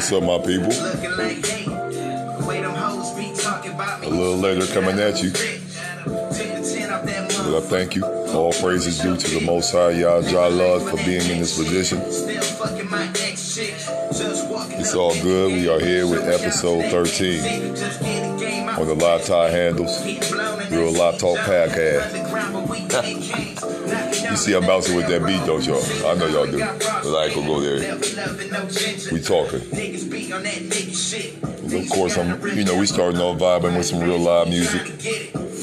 What's up, my people? A little later coming at you. Take the 10 off that But I thank you. All praises due to the Most High, Yah Jah Love, for being in this position. It's all good. We are here with episode 13 just get a game out. on the Live Tie Handles. Real Live Talk Podcast. You see, I'm bouncing with that beat, don't y'all? I know y'all do. But I ain't gonna go there. We talking. And of course, I'm, you know, we starting off vibing with some real live music.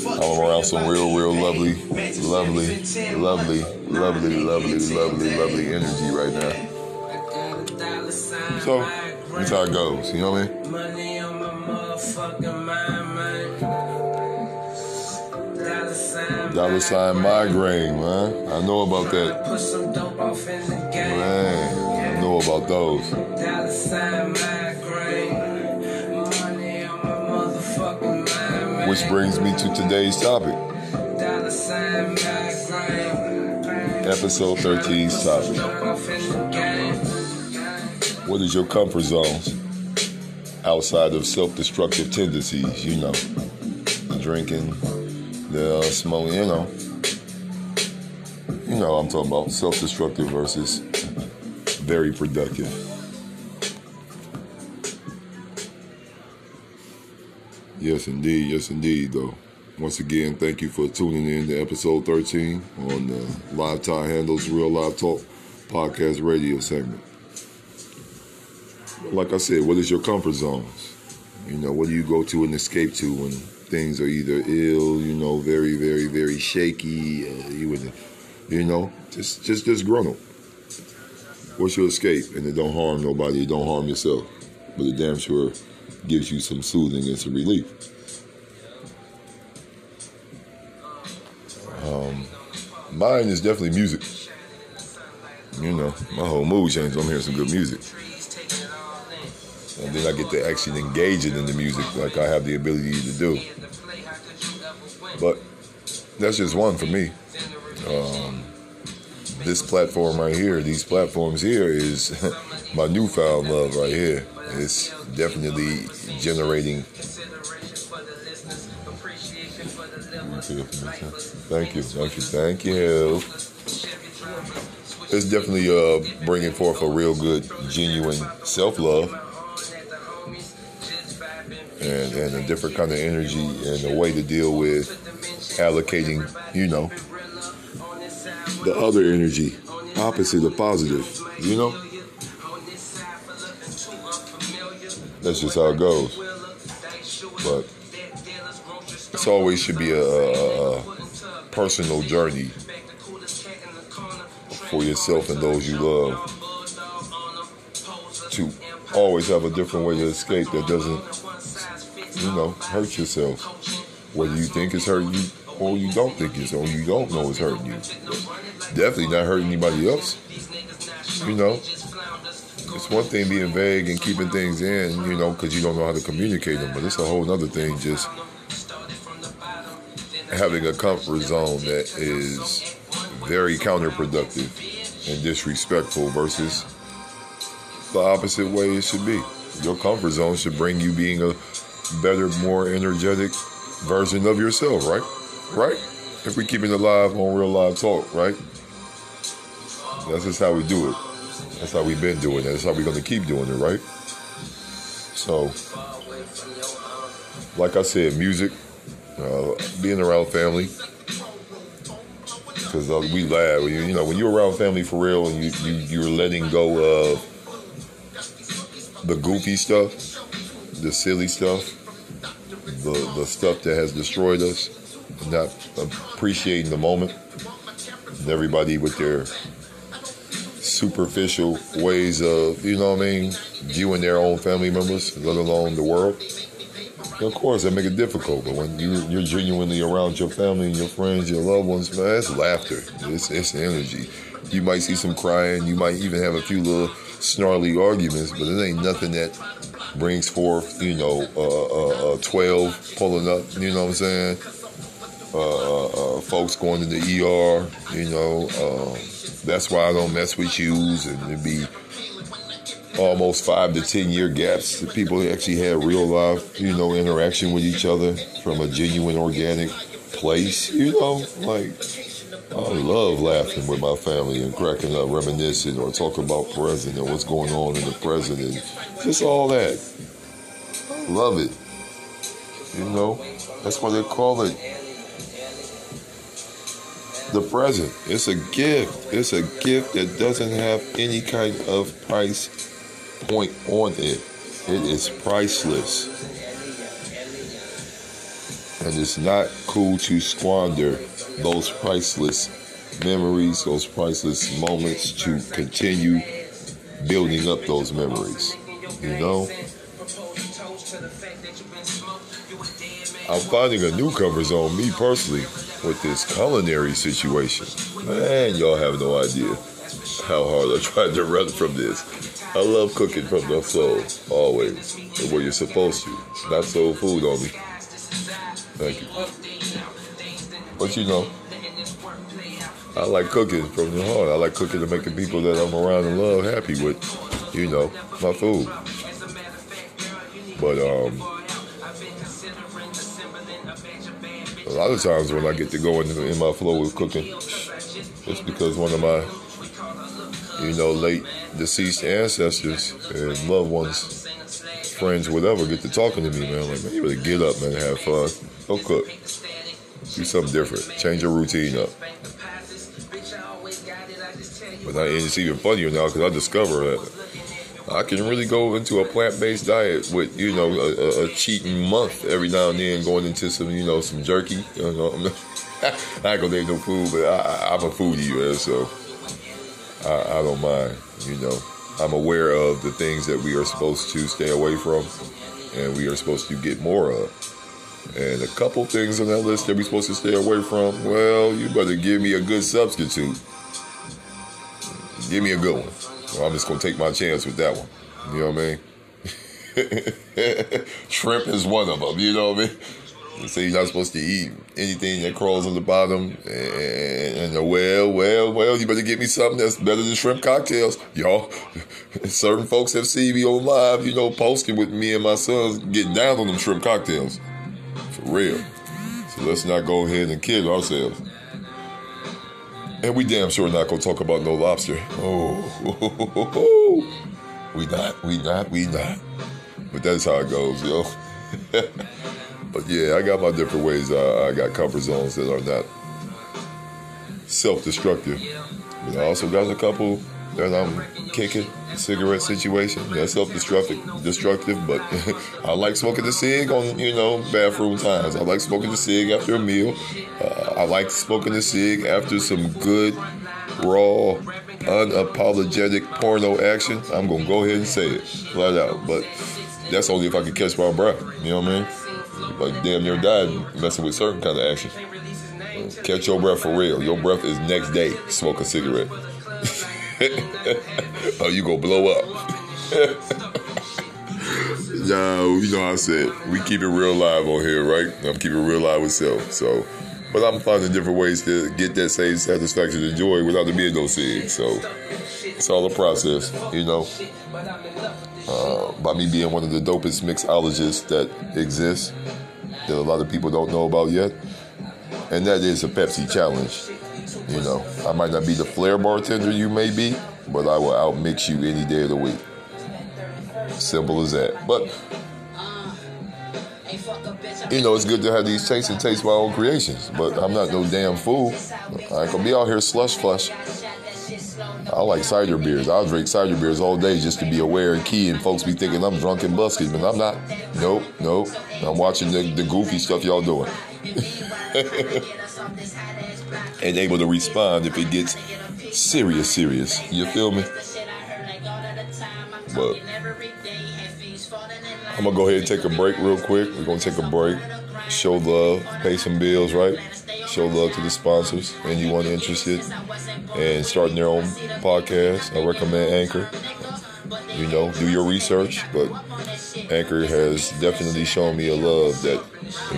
I'm around some real, real lovely, lovely, lovely, lovely, lovely, lovely, lovely energy right now. So, that's how it goes. You know what I mean? Money on my motherfucking mind, man. Dollar sign, Dollar sign migraine, man. I know about that. Put some dope off in the game. Man, I know about those. Dollar sign migraine. Money on my motherfucking mind, man. Which brings me to today's topic, Dollar sign migraine. episode 13's topic. What is your comfort zones outside of self-destructive tendencies? You know, the drinking, the uh, smoking. You know, you know I'm talking about self-destructive versus very productive. Yes, indeed. Yes, indeed. Though. Once again, thank you for tuning in to episode 13 on the Live Tie Handles Real Live Talk podcast radio segment like I said, what is your comfort zones? You know, what do you go to and escape to when things are either ill, you know, very, very, very shaky, uh, you would, you know, just, just just disgruntled. What's your escape? And it don't harm nobody, it don't harm yourself, but it damn sure gives you some soothing and some relief. Um, mine is definitely music. You know, my whole mood changes. I'm hearing some good music and then I get to actually engage it in the music like I have the ability to do. But that's just one for me. Um, this platform right here, these platforms here, is my newfound love right here. It's definitely generating. Thank you, thank you, thank you. It's definitely uh, bringing forth a real good, genuine self love and, and a different kind of energy and a way to deal with allocating, you know, the other energy, opposite of positive, you know? That's just how it goes. But it's always should be a, a, a personal journey for yourself and those you love to always have a different way to escape that doesn't you know, hurt yourself. Whether you think it's hurting you or you don't think it's or you don't know it's hurting you. Definitely not hurting anybody else. You know, it's one thing being vague and keeping things in, you know, because you don't know how to communicate them, but it's a whole other thing just having a comfort zone that is very counterproductive and disrespectful versus the opposite way it should be. Your comfort zone should bring you being a better, more energetic version of yourself, right? Right? If we keep it alive on real live talk, right? That's just how we do it. That's how we've been doing it. That's how we're to keep doing it, right? So, like I said, music, uh, being around family, because uh, we laugh. You, you know, when you're around family for real and you, you, you're letting go of the goofy stuff, the silly stuff, the the stuff that has destroyed us, not appreciating the moment, and everybody with their superficial ways of, you know what I mean, viewing their own family members, let alone the world. Of course, that make it difficult. But when you you're genuinely around your family and your friends, your loved ones, man, it's laughter. It's it's energy. You might see some crying. You might even have a few little snarly arguments, but it ain't nothing that brings forth, you know, uh, uh, uh, 12 pulling up, you know what I'm saying? Uh, uh, uh, folks going to the ER, you know, um, that's why I don't mess with yous, and it be almost five to ten year gaps people actually had real life, you know, interaction with each other from a genuine organic place, you know, like I love laughing with my family and cracking up, reminiscing, or talking about present and what's going on in the present, and just all that. Love it. You know, that's what they call it. The present. It's a gift. It's a gift that doesn't have any kind of price point on it. It is priceless. And it's not cool to squander those priceless memories, those priceless moments to continue building up those memories. You know? I'm finding a new comfort zone, me personally, with this culinary situation. Man, y'all have no idea how hard I tried to run from this. I love cooking from the soul, always. The way you're supposed to. Not soul food on me. Thank you. But you know, I like cooking from the heart. I like cooking and making people that I'm around and love happy with, you know, my food. But um, a lot of times when I get to go in, in my flow with cooking, it's because one of my, you know, late deceased ancestors and loved ones, friends, whatever, get to talking to me, man. Like, man, you better get up, man, have fun. Go cook. Do something different. Change your routine up. But I, it's even funnier now because I discover that I can really go into a plant-based diet with, you know, a, a, cheating month every now and then, going into some, you know, some jerky. You know, I ain't gonna name no food, but I, am a foodie, man, so I, I don't mind. You know, I'm aware of the things that we are supposed to stay away from, and we are supposed to get more of. And a couple things on that list that we're supposed to stay away from, well, you better give me a good substitute. Give me a good one. I'm just gonna take my chance with that one. You know what I mean? Shrimp is one of them. You know what I mean? They say you're not supposed to eat anything that crawls on the bottom. And, and well, well, well, you better get me something that's better than shrimp cocktails, y'all. Certain folks have seen me on live, you know, posting with me and my sons getting down on them shrimp cocktails. Real. So let's not go ahead and kill ourselves. And we damn sure not gonna talk about no lobster. Oh, we not, we not, we not. But that's how it goes, yo. but yeah, I got my different ways. Uh, I got comfort zones that are not self-destructive. But I also got a couple that I'm kicking cigarette situation. That's self-destructive, destructive. But I like smoking the cig on you know bathroom times. I like smoking the cig after a meal. Uh, I like smoking the cig after some good, raw, unapologetic porno action. I'm gonna go ahead and say it flat out. But that's only if I can catch my breath. You know what I mean? Like damn near died messing with certain kind of action. Catch your breath for real. Your breath is next day. Smoke a cigarette. oh, you gonna blow up. no, you know I said we keep it real live on here, right? I'm keeping real live with self. So, but I'm finding different ways to get that same satisfaction and joy without there being no cig. So, it's all a process, you know. Uh, by me being one of the dopest mixologists that exists, that a lot of people don't know about yet, and that is a Pepsi challenge. You know, I might not be the flair bartender you may be, but I will outmix you any day of the week. Simple as that. But you know, it's good to have these tastes and taste my own creations. But I'm not no damn fool. I ain't gonna be out here slush flush. I like cider beers. I'll drink cider beers all day just to be aware and key, and folks be thinking I'm drunk and busted, but I'm not. Nope, nope. I'm watching the, the goofy stuff y'all doing. and able to respond if it gets serious, serious. You feel me? But I'm gonna go ahead and take a break real quick. We're gonna take a break, show love, pay some bills, right? Show love to the sponsors, anyone interested in starting their own podcast. I recommend Anchor. You know, do your research, but Anchor has definitely shown me a love that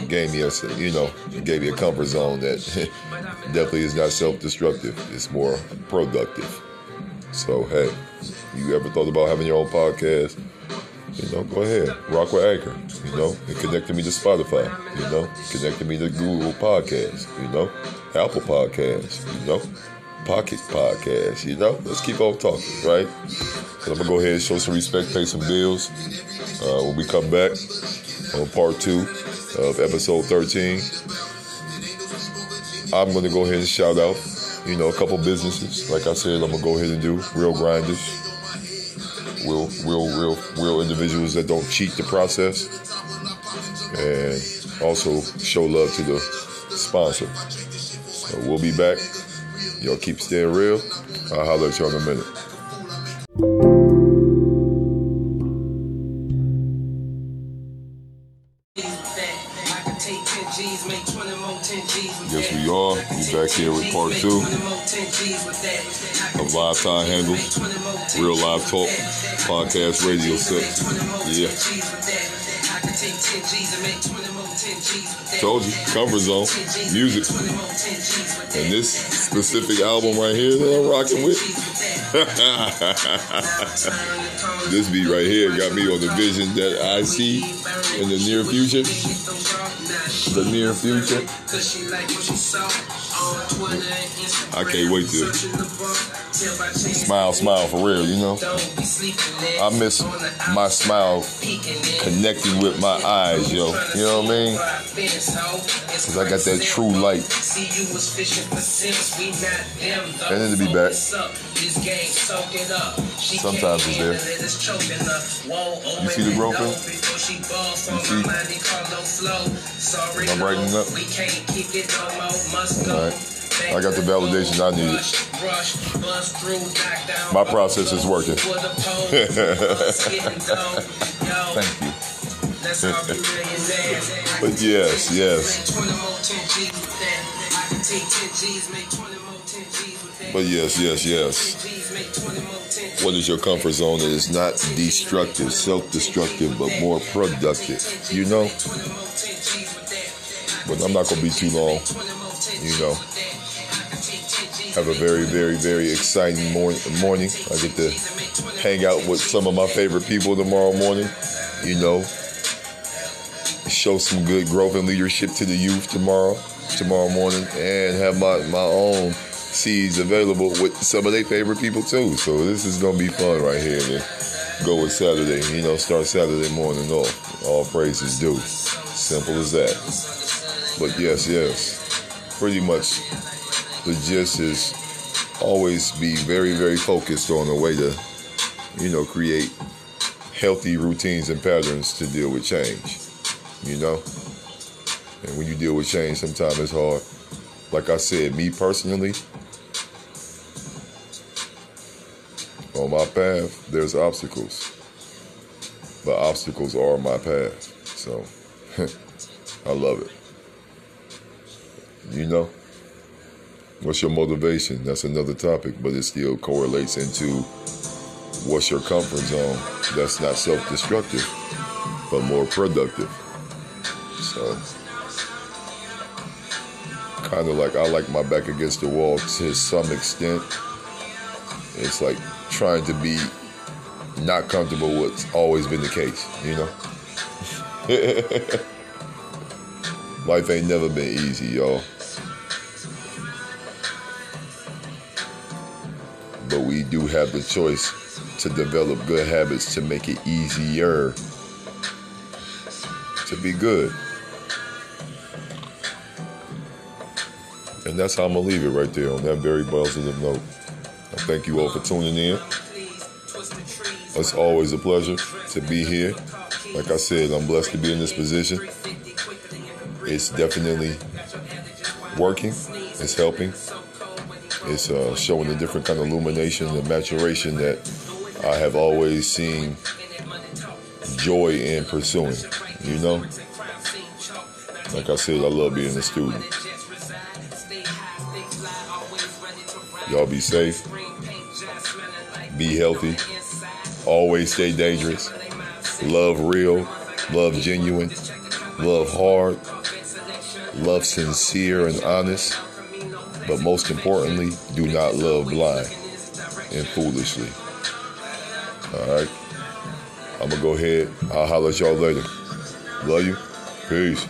gave me a, you know, gave me a comfort zone that definitely is not self-destructive. It's more productive. So hey, you ever thought about having your own podcast? You know, go ahead, rock with Anchor. You know, it connected me to Spotify. You know, connected me to Google Podcasts. You know, Apple Podcasts. You know, Pocket Podcast. You know, let's keep on talking, right? So I'm gonna go ahead and show some respect, pay some bills. Uh, when we come back on part two of episode 13, I'm gonna go ahead and shout out, you know, a couple businesses. Like I said, I'm gonna go ahead and do real grinders, real, real, real, real individuals that don't cheat the process, and also show love to the sponsor. So we'll be back. Y'all keep staying real. I'll holler at y'all in a minute. Yes, we are. We back here with part two of Live Time Handle, Real Live Talk, Podcast Radio Set. Yeah. Told you, comfort zone, music. And this specific album right here that I'm rocking with, this beat right here got me on the vision that I see in the near future. The near future. I can't wait to smile, smile for real, you know? I miss my smile connecting with my eyes, yo. You know what I mean? Because I got that true light. And then to be back. Sometimes it's there. You see the in? You see? Am brightening up? Alright. I got the validation I needed. My process is working. Thank you. but yes, yes. But yes, yes, yes. What is your comfort zone It is not destructive, self destructive, but more productive? You know? But I'm not going to be too long. You know? Have a very, very, very exciting morning. morning. I get to hang out with some of my favorite people tomorrow morning. You know, show some good growth and leadership to the youth tomorrow, tomorrow morning, and have my, my own seeds available with some of their favorite people too. So this is gonna be fun right here. And go with Saturday. You know, start Saturday morning off. All praises due. Simple as that. But yes, yes, pretty much the gist is always be very, very focused on a way to, you know, create healthy routines and patterns to deal with change. You know? And when you deal with change, sometimes it's hard. Like I said, me personally, on my path, there's obstacles. But obstacles are my path. So I love it. You know? What's your motivation? That's another topic, but it still correlates into what's your comfort zone that's not self destructive, but more productive. So, kind of like I like my back against the wall to some extent. It's like trying to be not comfortable with what's always been the case, you know? Life ain't never been easy, y'all. But we do have the choice to develop good habits to make it easier to be good. And that's how I'm going to leave it right there on that very positive note. I thank you all for tuning in. It's always a pleasure to be here. Like I said, I'm blessed to be in this position. It's definitely working, it's helping. It's uh, showing a different kind of illumination and maturation that I have always seen joy in pursuing. You know? Like I said, I love being a student. Y'all be safe, be healthy, always stay dangerous. Love real, love genuine, love hard, love sincere and honest, but most importantly, do not love blind and foolishly. All right. I'm going to go ahead. I'll holler at y'all later. Love you. Peace.